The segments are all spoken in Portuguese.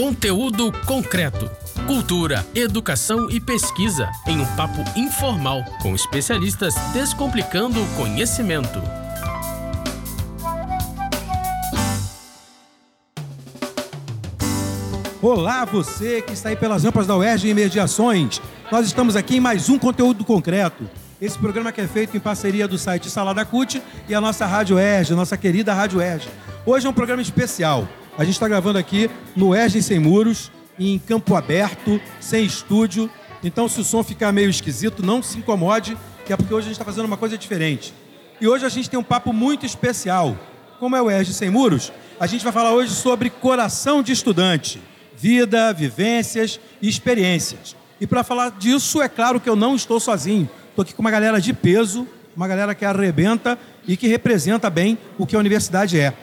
Conteúdo concreto. Cultura, educação e pesquisa em um papo informal com especialistas descomplicando o conhecimento. Olá, você que está aí pelas rampas da UERJ em Mediações. Nós estamos aqui em mais um conteúdo concreto. Esse programa que é feito em parceria do site Salada Cut e a nossa Rádio UERJ, nossa querida Rádio UERJ. Hoje é um programa especial. A gente está gravando aqui no UERJ Sem Muros, em campo aberto, sem estúdio. Então, se o som ficar meio esquisito, não se incomode, que é porque hoje a gente está fazendo uma coisa diferente. E hoje a gente tem um papo muito especial. Como é o UERJ Sem Muros, a gente vai falar hoje sobre coração de estudante vida, vivências e experiências. E para falar disso, é claro que eu não estou sozinho. Estou aqui com uma galera de peso, uma galera que arrebenta e que representa bem o que a universidade é.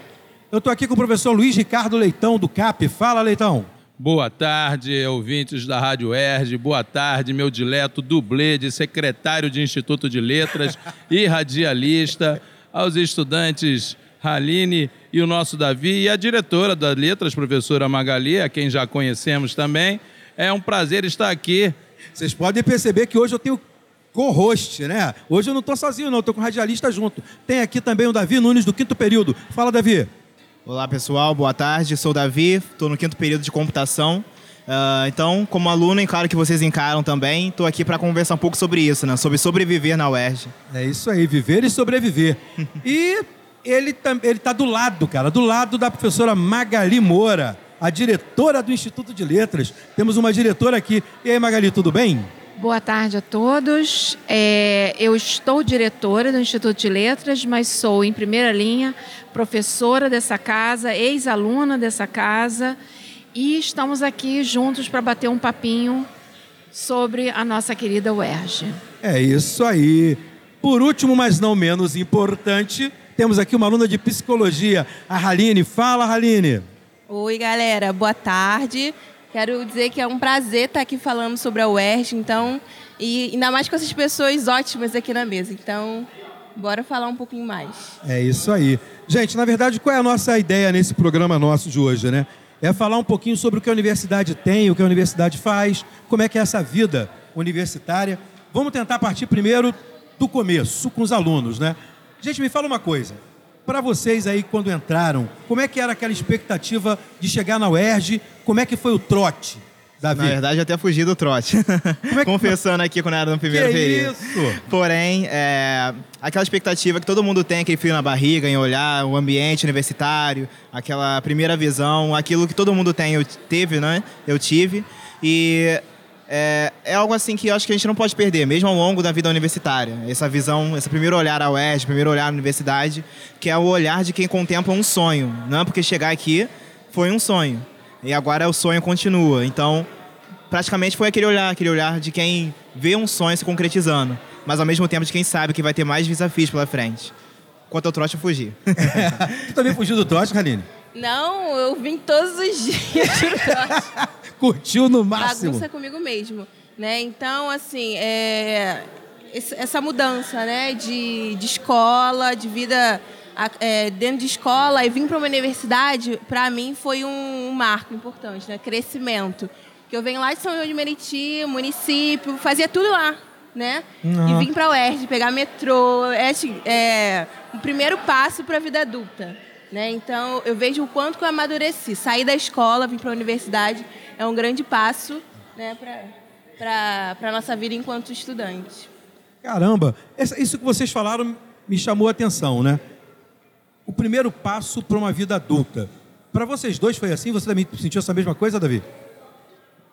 Eu estou aqui com o professor Luiz Ricardo Leitão, do CAP. Fala, Leitão. Boa tarde, ouvintes da Rádio Erge. Boa tarde, meu dileto dublê de secretário de Instituto de Letras e radialista. Aos estudantes Haline e o nosso Davi e a diretora da Letras, professora Magali, a quem já conhecemos também. É um prazer estar aqui. Vocês podem perceber que hoje eu tenho co-host, né? Hoje eu não estou sozinho, não, estou com o radialista junto. Tem aqui também o Davi Nunes do quinto período. Fala, Davi. Olá, pessoal, boa tarde. Sou o Davi, estou no quinto período de computação. Uh, então, como aluno, e claro que vocês encaram também, estou aqui para conversar um pouco sobre isso, né? Sobre sobreviver na UERJ. É isso aí, viver e sobreviver. e ele está do lado, cara, do lado da professora Magali Moura, a diretora do Instituto de Letras. Temos uma diretora aqui. E aí, Magali, tudo bem? Boa tarde a todos. É, eu estou diretora do Instituto de Letras, mas sou, em primeira linha, professora dessa casa, ex-aluna dessa casa, e estamos aqui juntos para bater um papinho sobre a nossa querida UERJ. É isso aí. Por último, mas não menos importante, temos aqui uma aluna de psicologia, a Haline. Fala, Haline. Oi, galera. Boa tarde. Quero dizer que é um prazer estar aqui falando sobre a UERJ, então, e ainda mais com essas pessoas ótimas aqui na mesa. Então, bora falar um pouquinho mais. É isso aí. Gente, na verdade, qual é a nossa ideia nesse programa nosso de hoje, né? É falar um pouquinho sobre o que a universidade tem, o que a universidade faz, como é que é essa vida universitária. Vamos tentar partir primeiro do começo, com os alunos, né? Gente, me fala uma coisa. Para vocês aí, quando entraram, como é que era aquela expectativa de chegar na UERJ? Como é que foi o trote? Davi. Na verdade, até fugi do trote. É que... Confessando aqui quando era no primeiro que período. Isso? Porém, é, aquela expectativa que todo mundo tem, aquele frio na barriga, em olhar o ambiente universitário, aquela primeira visão, aquilo que todo mundo tem, eu teve, né? Eu tive. E é, é, algo assim que eu acho que a gente não pode perder, mesmo ao longo da vida universitária. Essa visão, esse primeiro olhar à UERJ, primeiro olhar à universidade, que é o olhar de quem contempla um sonho. Não é porque chegar aqui foi um sonho. E agora o sonho continua. Então, praticamente foi aquele olhar, aquele olhar de quem vê um sonho se concretizando, mas ao mesmo tempo de quem sabe que vai ter mais desafios pela frente. Quanto ao trote, eu fugi. tu também fugiu do trote, Karine? Não, eu vim todos os dias do trote. Curtiu no máximo. Bagunça comigo mesmo, né? Então, assim, é, essa mudança, né, de, de escola, de vida é, dentro de escola e vir para uma universidade, para mim foi um, um, marco importante, né? Crescimento. Que eu venho lá de São João de Meriti, município, fazia tudo lá, né? Uhum. E vim para o UERJ, pegar metrô, é, assim, é o primeiro passo para a vida adulta. Né? Então, eu vejo o quanto que eu amadureci. Sair da escola, vir para a universidade, é um grande passo né, para a nossa vida enquanto estudante. Caramba, isso que vocês falaram me chamou a atenção, né? O primeiro passo para uma vida adulta. Para vocês dois foi assim? Você também sentiu essa mesma coisa, Davi?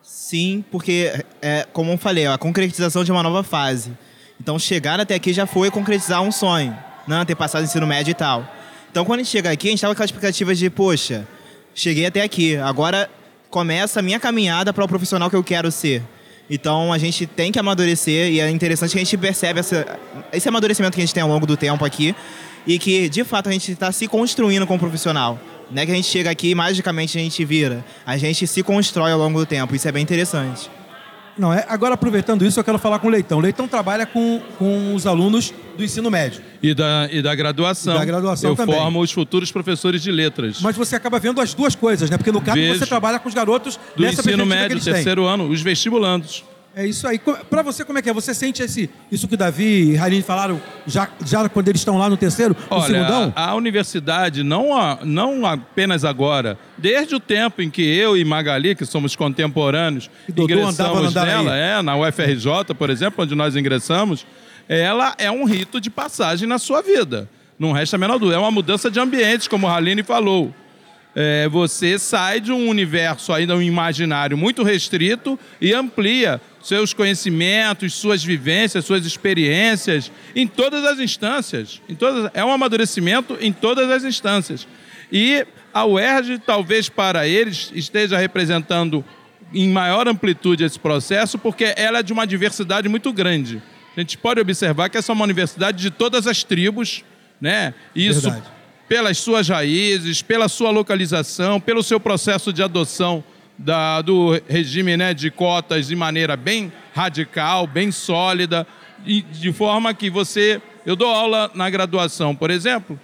Sim, porque, é, como eu falei, a concretização de uma nova fase. Então, chegar até aqui já foi concretizar um sonho, né? ter passado ensino médio e tal. Então, quando a gente chega aqui, a gente estava com aquela expectativa de, poxa, cheguei até aqui, agora começa a minha caminhada para o profissional que eu quero ser. Então, a gente tem que amadurecer e é interessante que a gente percebe essa, esse amadurecimento que a gente tem ao longo do tempo aqui e que, de fato, a gente está se construindo como profissional. Não é que a gente chega aqui e magicamente a gente vira. A gente se constrói ao longo do tempo. Isso é bem interessante. Não, é, agora aproveitando isso, eu quero falar com o Leitão. O Leitão trabalha com, com os alunos do ensino médio. E da, e da graduação. E da graduação eu também. formo os futuros professores de letras. Mas você acaba vendo as duas coisas, né? Porque no caso Vejo. você trabalha com os garotos do ensino médio, eles têm. terceiro ano, os vestibulandos. É isso aí. Para você, como é que é? Você sente esse, isso que o Davi e Raline falaram já, já quando eles estão lá no terceiro, no Olha, segundão? a, a universidade, não, a- não apenas agora, desde o tempo em que eu e Magali, que somos contemporâneos, E andava ingressamos no nela, é, na UFRJ, por exemplo, onde nós ingressamos, ela é um rito de passagem na sua vida. Não resta a menor dúvida. É uma mudança de ambiente, como a Haline falou. É, você sai de um universo ainda um imaginário muito restrito e amplia seus conhecimentos, suas vivências, suas experiências em todas as instâncias. Em todas, é um amadurecimento em todas as instâncias. E a UERJ, talvez para eles, esteja representando em maior amplitude esse processo, porque ela é de uma diversidade muito grande. A gente pode observar que essa é uma universidade de todas as tribos, né? Isso Verdade. pelas suas raízes, pela sua localização, pelo seu processo de adoção da- do regime né, de cotas de maneira bem radical, bem sólida, e de forma que você. Eu dou aula na graduação, por exemplo,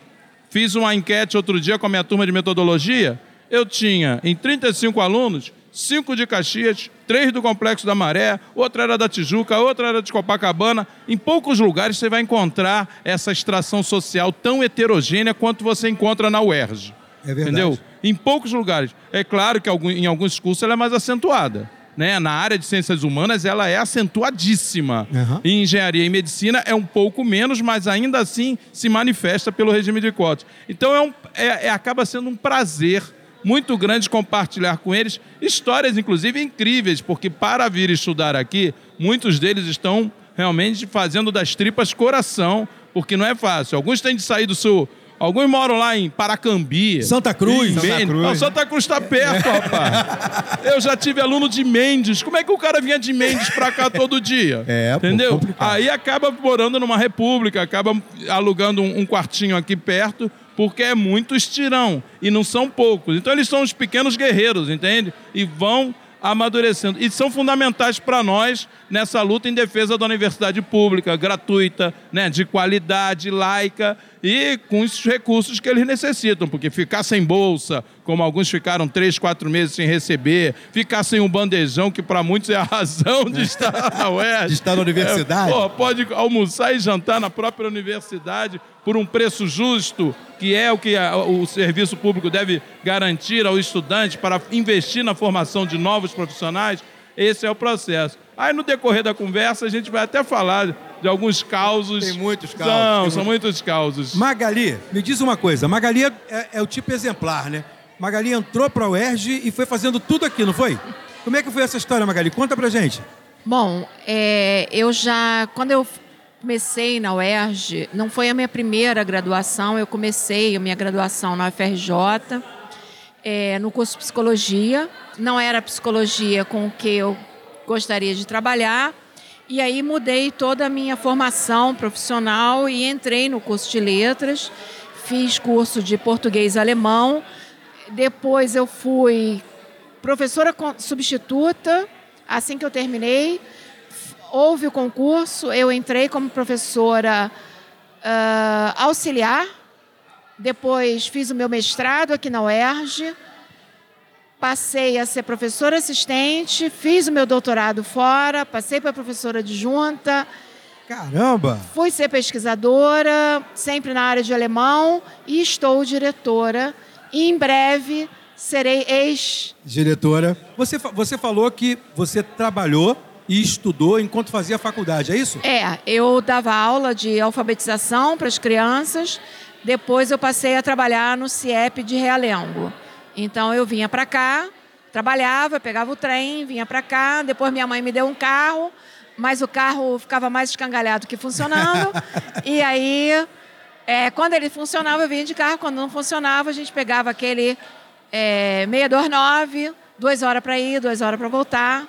fiz uma enquete outro dia com a minha turma de metodologia. Eu tinha em 35 alunos, cinco de Caxias, três do Complexo da Maré, outra era da Tijuca, outra era de Copacabana. Em poucos lugares você vai encontrar essa extração social tão heterogênea quanto você encontra na UERJ. É verdade. Entendeu? Em poucos lugares. É claro que em alguns cursos ela é mais acentuada. Né? Na área de ciências humanas ela é acentuadíssima. Aham. Em engenharia e medicina é um pouco menos, mas ainda assim se manifesta pelo regime de cotas. Então é um- é- é- acaba sendo um prazer muito grande compartilhar com eles histórias, inclusive, incríveis, porque para vir estudar aqui, muitos deles estão realmente fazendo das tripas coração, porque não é fácil. Alguns têm de sair do sul. Alguns moram lá em Paracambi. Santa Cruz. Santa. Cruz. Não, Santa Cruz está perto, rapaz. Eu já tive aluno de Mendes. Como é que o cara vinha de Mendes pra cá todo dia? É, pô, Entendeu? complicado. Aí acaba morando numa república, acaba alugando um, um quartinho aqui perto, porque é muito estirão. E não são poucos. Então eles são os pequenos guerreiros, entende? E vão amadurecendo. E são fundamentais para nós nessa luta em defesa da universidade pública, gratuita, né, de qualidade, laica e com os recursos que eles necessitam, porque ficar sem bolsa, como alguns ficaram três, quatro meses sem receber, ficar sem um bandejão, que para muitos é a razão de estar na UERJ. De estar na universidade. É, pô, pode almoçar e jantar na própria universidade por um preço justo, que é o que a- o serviço público deve garantir ao estudante para investir na formação de novos profissionais. Esse é o processo. Aí, no decorrer da conversa, a gente vai até falar de alguns causos. Tem muitos causos, São, são muitos causos. Magali, me diz uma coisa. Magali é, é- é o tipo exemplar, né? Magali entrou para a UERJ e foi fazendo tudo aqui, não foi? Como é que foi essa história, Magali? Conta pra gente. Bom, é, eu já, quando eu comecei na UERJ, não foi a minha primeira graduação, eu comecei a minha graduação na UFRJ, é, no curso de psicologia. Não era psicologia com o que eu gostaria de trabalhar. E aí mudei toda a minha formação profissional e entrei no curso de letras. Fiz curso de português e alemão. Depois eu fui professora substituta. Assim que eu terminei, houve o concurso, eu entrei como professora ah, auxiliar. Depois fiz o meu mestrado aqui na UERJ. Passei a ser professora assistente, fiz o meu doutorado fora, passei para professora adjunta, Caramba! fui ser pesquisadora, sempre na área de alemão, e estou diretora. E em breve serei ex Diretora, você, você falou que você trabalhou e estudou enquanto fazia faculdade, é isso? É, eu dava aula de alfabetização para as crianças, depois eu passei a trabalhar no CIEP de Realengo. Então eu vinha para cá, trabalhava, pegava o trem, vinha para cá, depois minha mãe me deu um carro, mas o carro ficava mais escangalhado que funcionando. e aí, é, quando ele funcionava, eu vinha de carro, quando não funcionava, a gente pegava aquele é, 629, duas horas para ir, duas horas para voltar.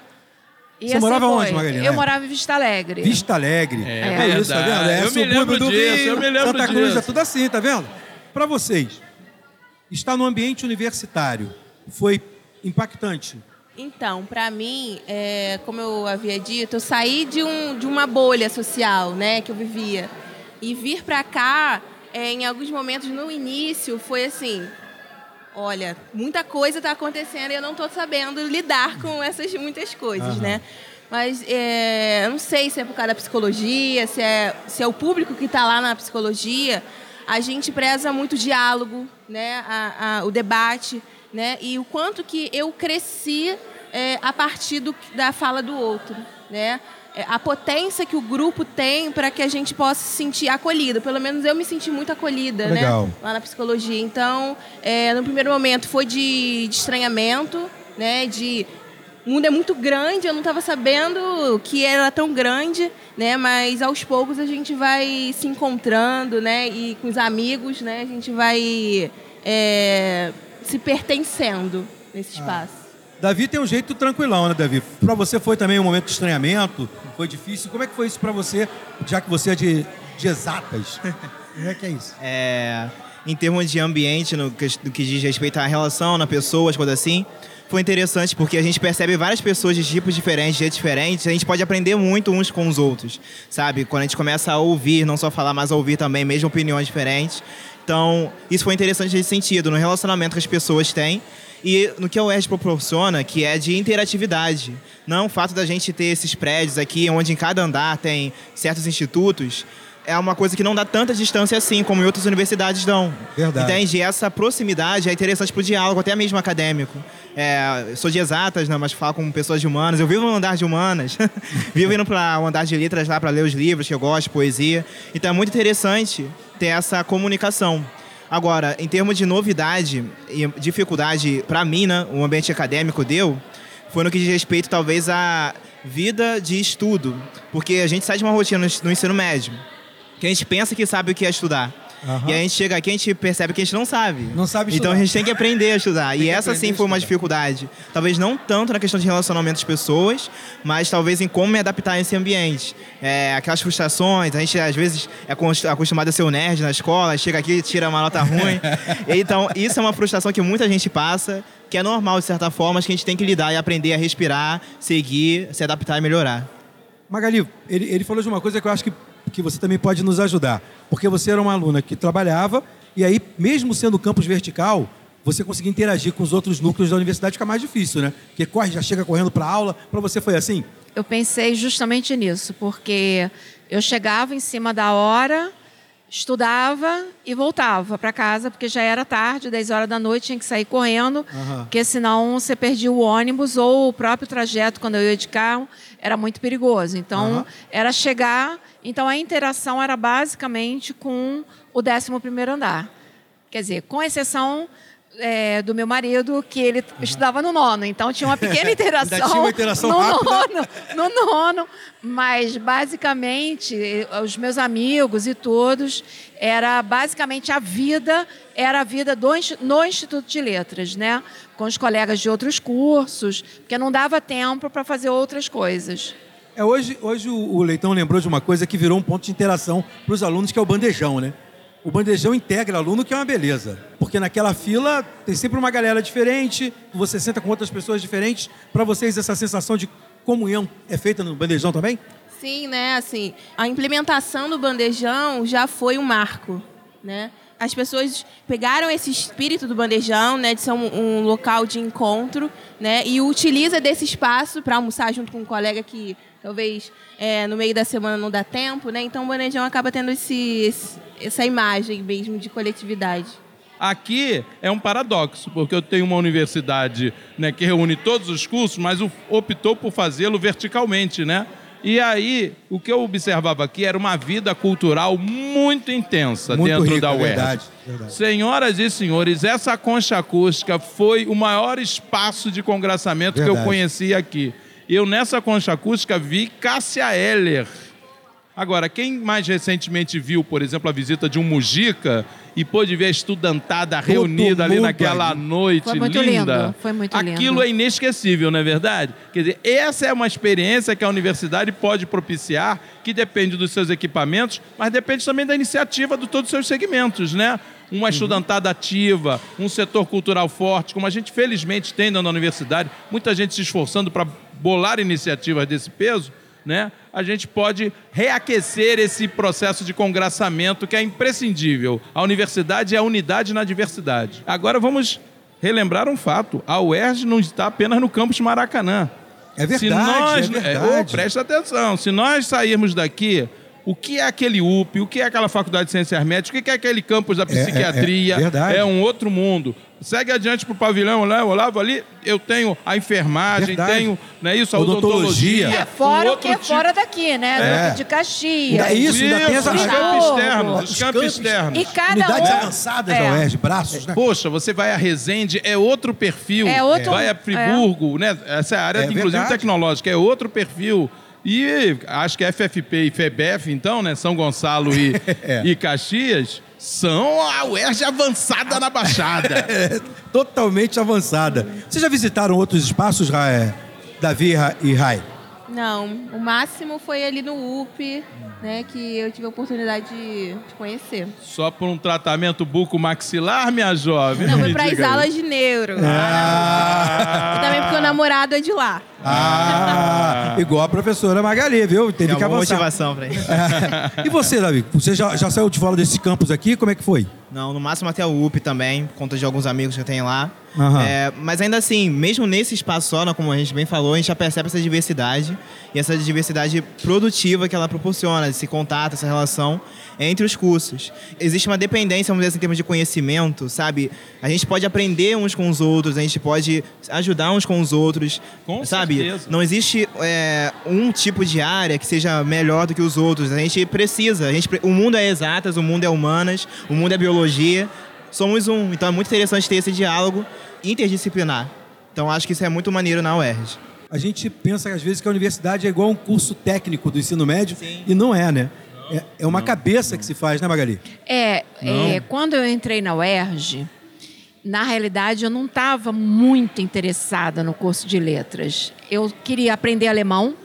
E Você morava foi. onde, Magalhães? Eu morava em Vista Alegre. Vista Alegre. É isso, tá vendo? É Eu me subúrbio lembro do disso, Rio, eu me lembro Santa Cruz, disso. é tudo assim, tá vendo? Para vocês, estar no ambiente universitário foi impactante? Então, para mim, é, como eu havia dito, eu saí de, um, de uma bolha social, né, que eu vivia. E vir para cá, é, em alguns momentos no início, foi assim: olha, muita coisa está acontecendo e eu não estou sabendo lidar com essas muitas coisas, uhum. né? Mas é, eu não sei se é por causa da psicologia, se é, se é o público que está lá na psicologia. A gente preza muito o diálogo, né? A, a, o debate, né? E o quanto que eu cresci é, a partir do, da fala do outro, né? É, a potência que o grupo tem para que a gente possa se sentir acolhido. Pelo menos eu me senti muito acolhida, né? Legal. né? Lá na psicologia. Então, é, no primeiro momento foi de, de estranhamento, né? De o mundo é muito grande, eu não estava sabendo que era tão grande, né? Mas aos poucos a gente vai se encontrando, né? E com os amigos, né? A gente vai é, se pertencendo nesse ah. espaço. Ah. Davi tem um jeito tranquilão, né, Davi? Para você foi também um momento de estranhamento? Foi difícil? Como é que foi isso para você, já que você é de, de exatas? Como é que é isso? É, em termos de ambiente, no que, no que diz respeito à relação, na pessoa, as coisas assim, foi interessante porque a gente percebe várias pessoas de tipos diferentes, de jeitos diferentes, a gente pode aprender muito uns com os outros, sabe? Quando a gente começa a ouvir, não só falar, mas a ouvir também, mesmo opiniões diferentes. Então, isso foi interessante nesse sentido, no relacionamento que as pessoas têm e no que a UERJ proporciona, que é de interatividade. Não o fato da gente ter esses prédios aqui, onde em cada andar tem certos institutos, é uma coisa que não dá tanta distância assim, como em outras universidades dão. Verdade. Entende? essa proximidade é interessante para o diálogo, até mesmo acadêmico. É, sou de exatas, né, mas falo com pessoas de humanas. Eu vivo no andar de humanas, vivo indo para o andar de letras lá para ler os livros que eu gosto, poesia. Então é muito interessante ter essa comunicação. Agora, em termos de novidade e dificuldade, para mim, né, o ambiente acadêmico deu, foi no que diz respeito, talvez, à vida de estudo. Porque a gente sai de uma rotina no ensino médio, que a gente pensa que sabe o que é estudar. Uhum. E a gente chega aqui e a gente percebe que a gente não sabe. Não sabe estudar. Então a gente tem que aprender a estudar. e essa sim foi uma dificuldade. Talvez não tanto na questão de relacionamento das pessoas, mas talvez em como me adaptar a esse ambiente. É, aquelas frustrações, a gente às vezes é acostumado a ser o nerd na escola, chega aqui e tira uma nota ruim. então isso é uma frustração que muita gente passa, que é normal de certa forma, mas que a gente tem que lidar e aprender a respirar, seguir, se adaptar e melhorar. Magali, ele, ele falou de uma coisa que eu acho que que você também pode nos ajudar. Porque você era uma aluna que trabalhava, e aí, mesmo sendo campus vertical, você conseguir interagir com os outros núcleos da universidade fica mais difícil, né? Porque corre, já chega correndo para a aula. Para você foi assim? Eu pensei justamente nisso, porque eu chegava em cima da hora, estudava e voltava para casa, porque já era tarde, 10 horas da noite, tinha que sair correndo, uhum. porque senão você perdia o ônibus ou o próprio trajeto, quando eu ia de carro, era muito perigoso. Então, uhum. era chegar então a interação era basicamente com o 11 andar. Quer dizer, com exceção é, do meu marido, que ele uhum. estudava no nono, então tinha uma pequena interação, tinha uma interação no, rápida. nono, no nono, mas basicamente os meus amigos e todos era basicamente a vida era a vida do, no Instituto de Letras, né, com os colegas de outros cursos, porque não dava tempo para fazer outras coisas. É, hoje hoje o, o Leitão lembrou de uma coisa que virou um ponto de interação para os alunos, que é o bandejão, né? O bandejão integra aluno, que é uma beleza. Porque naquela fila tem sempre uma galera diferente, você senta com outras pessoas diferentes. Para vocês, essa sensação de comunhão é feita no bandejão também? Sim, né? Assim, a implementação do bandejão já foi um marco, né? As pessoas pegaram esse espírito do bandejão, né, de ser um, um local de encontro, né, e utiliza desse espaço para almoçar junto com um colega que talvez é, no meio da semana não dá tempo, né? Então o Bandejão acaba tendo esse, essa imagem mesmo de coletividade. Aqui é um paradoxo, porque eu tenho uma universidade né, que reúne todos os cursos, mas optou por fazê-lo verticalmente, né? E aí, o que eu observava aqui era uma vida cultural muito intensa muito dentro rica, da UERJ. Verdade, verdade. Senhoras e senhores, essa concha acústica foi o maior espaço de congraçamento verdade. que eu conheci aqui. Eu, nessa concha acústica, vi Cássia Eller. Agora, quem mais recentemente viu, por exemplo, a visita de um Mujica e pôde ver a estudantada Todo reunida ali naquela noite Foi muito linda. Lindo. Foi muito Aquilo lindo. é inesquecível, não é verdade? Quer dizer, essa é uma experiência que a universidade pode propiciar, que depende dos seus equipamentos, mas depende também da iniciativa de todos os seus segmentos, né? uma estudantada ativa, um setor cultural forte, como a gente felizmente tem na universidade, muita gente se esforçando para bolar iniciativas desse peso, né? a gente pode reaquecer esse processo de congraçamento que é imprescindível. A universidade é a unidade na diversidade. Agora vamos relembrar um fato: a UERJ não está apenas no campus Maracanã. É verdade. Se nós, é verdade. Oh, presta atenção. Se nós sairmos daqui o que é aquele UP, o que é aquela faculdade de ciências médicas, o que é aquele campus da psiquiatria. É, é, é, é um outro mundo. Segue adiante para o pavilhão lá, Olavo, ali eu tenho a enfermagem, verdade. tenho não é isso, a odontologia. É, fora um o que é tipo... fora daqui, né? É. De Caxias. É isso, ainda tem essa... Os campos externos, os campos externos. E cada Unidades um... avançadas da UERJ, braços, né? Poxa, você vai a Resende, é outro perfil. É outro... Vai a Friburgo, né? Essa é área, inclusive, verdade. tecnológica, é outro perfil. E acho que FFP e FEBEF, então, né? São Gonçalo e, é. e Caxias, são a UERJ avançada na Baixada. é, totalmente avançada. Vocês já visitaram outros espaços, Davi e Rai? Não, o máximo foi ali no UP, né, que eu tive a oportunidade de, conhecer. Só por um tratamento buco-maxilar, minha jovem? Não, foi para as aulas de neuro. Ah. E também porque o namorado é de lá. Ah, igual a professora Magali, viu? Teve é que avançar. motivação para isso. e você, Davi? Você já, já saiu de fora desse campus aqui? Como é que foi? Não, no máximo até o UP também, por conta de alguns amigos que eu tenho lá. Uhum. É, mas ainda assim, mesmo nesse espaço só, né, como a gente bem falou, a gente já percebe essa diversidade e essa diversidade produtiva que ela proporciona, esse contato, essa relação entre os cursos. Existe uma dependência, vamos dizer assim, em termos de conhecimento, sabe? A gente pode aprender uns com os outros, a gente pode ajudar uns com os outros, com sabe? Certeza. Não existe é, um tipo de área que seja melhor do que os outros. A gente precisa. A gente, o mundo é exatas, o mundo é humanas, o mundo é biologia somos um. Então é muito interessante ter esse diálogo interdisciplinar. Então acho que isso é muito maneiro na UERJ. A gente pensa às vezes que a universidade é igual um curso técnico do ensino médio Sim. e não é, né? É, é uma não, cabeça não. que se faz, né, Magali? É, é, quando eu entrei na UERJ, na realidade eu não estava muito interessada no curso de letras. Eu queria aprender alemão.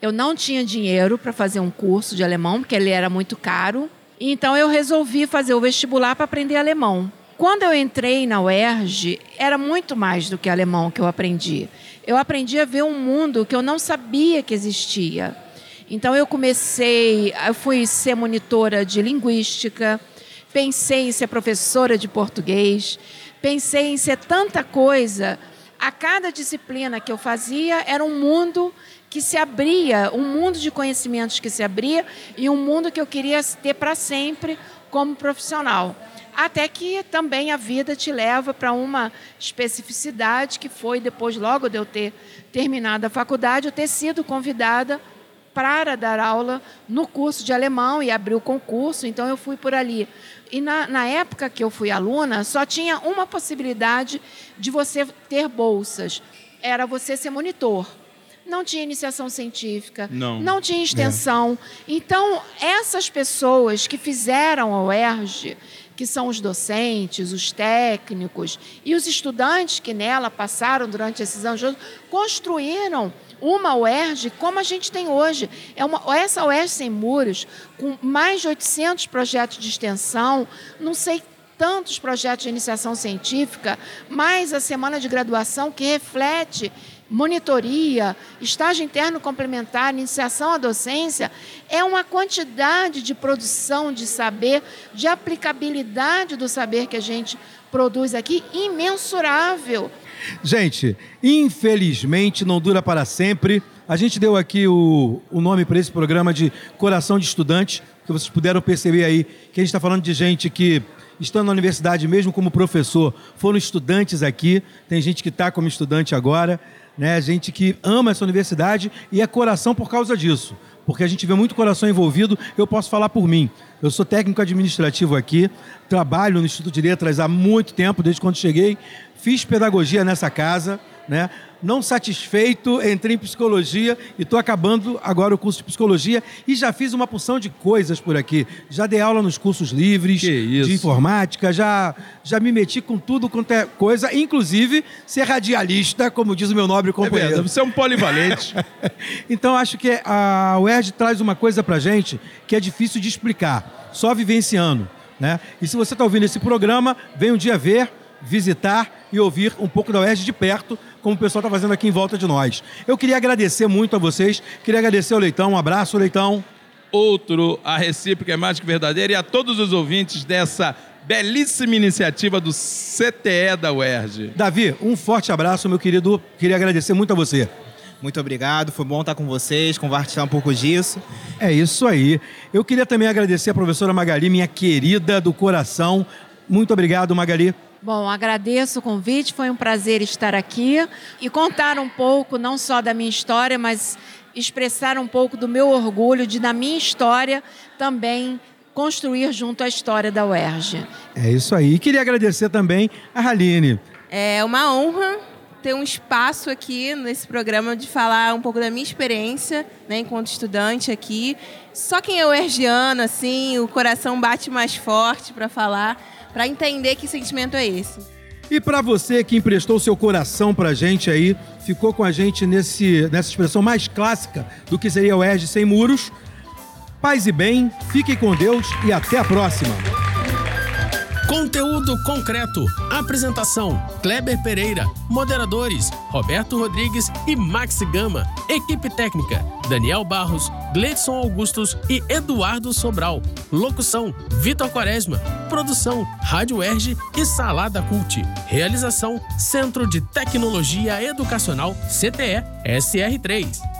Eu não tinha dinheiro para fazer um curso de alemão, porque ele era muito caro. Então eu resolvi fazer o vestibular para aprender alemão. Quando eu entrei na UERJ, era muito mais do que alemão que eu aprendi. Eu aprendi a ver um mundo que eu não sabia que existia. Então eu comecei, eu fui ser monitora de linguística, pensei em ser professora de português, pensei em ser tanta coisa. A cada disciplina que eu fazia era um mundo que se abria, um mundo de conhecimentos que se abria e um mundo que eu queria ter para sempre como profissional. Até que também a vida te leva para uma especificidade que foi depois, logo de eu ter terminado a faculdade, eu ter sido convidada para dar aula no curso de alemão e abrir o concurso, então eu fui por ali. E na, na, época que eu fui aluna, só tinha uma possibilidade de você ter bolsas: era você ser monitor não tinha iniciação científica, não, não tinha extensão. É. Então, essas pessoas que fizeram a UERJ, que são os docentes, os técnicos e os estudantes que nela passaram durante esses anos, construíram uma UERJ como a gente tem hoje. É uma, essa UERJ sem muros, com mais de 800 projetos de extensão, não sei tantos projetos de iniciação científica, mais a semana de graduação que reflete monitoria, estágio interno complementar, iniciação à docência, é uma quantidade de produção de saber, de aplicabilidade do saber que a gente produz aqui imensurável. Gente, infelizmente não dura para sempre. A gente deu aqui o, o nome para esse programa de Coração de Estudante, que vocês puderam perceber aí que a gente está falando de gente que estando na universidade mesmo como professor, foram estudantes aqui, tem gente que está como estudante agora né? Gente que ama essa universidade e é coração por causa disso. Porque a gente vê muito coração envolvido, eu posso falar por mim. Eu sou técnico administrativo aqui, trabalho no Instituto de Letras há muito tempo, desde quando cheguei. Fiz pedagogia nessa casa, né? não satisfeito, entrei em psicologia e estou acabando agora o curso de psicologia e já fiz uma porção de coisas por aqui. Já dei aula nos cursos livres de informática, já, já me meti com tudo quanto é coisa, inclusive ser radialista, como diz o meu nobre companheiro. É você é um polivalente. então acho que a UERJ traz uma coisa para gente que é difícil de explicar, só vivenciando. Né? E se você está ouvindo esse programa, vem um dia ver, visitar e ouvir um pouco da UERJ de perto, como o pessoal está fazendo aqui em volta de nós. Eu queria agradecer muito a vocês, queria agradecer ao Leitão, um abraço, Leitão. Outro, a recíproca é mais que verdadeira, e a todos os ouvintes dessa belíssima iniciativa do CTE da UERJ. Davi, um forte abraço, meu querido. Queria agradecer muito a você. Muito obrigado, foi bom estar com vocês, compartilhar um pouco disso. É isso aí. Eu queria também agradecer a professora Magali, minha querida do coração. Muito obrigado, Magali. Bom, agradeço o convite, foi um prazer estar aqui e contar um pouco, não só da minha história, mas expressar um pouco do meu orgulho de, na minha história, também construir junto à história da UERJ. É isso aí. E queria agradecer também a Haline. É uma honra ter um espaço aqui nesse programa de falar um pouco da minha experiência, né, enquanto estudante aqui. Só quem é UERJiano, assim, o coração bate mais forte para falar, para entender que sentimento é esse. E para você que emprestou seu coração para a gente aí, ficou com a gente nesse, nessa expressão mais clássica do que seria o ERJ sem muros, Paz e bem, fiquem com Deus e até a próxima. Conteúdo concreto. Apresentação: Kleber Pereira. Moderadores: Roberto Rodrigues e Max Gama. Equipe técnica: Daniel Barros, Gleidson Augustos e Eduardo Sobral. Locução: Vitor Quaresma. Produção: Rádio Erge e Salada Cult. Realização: Centro de Tecnologia Educacional CTE SR3.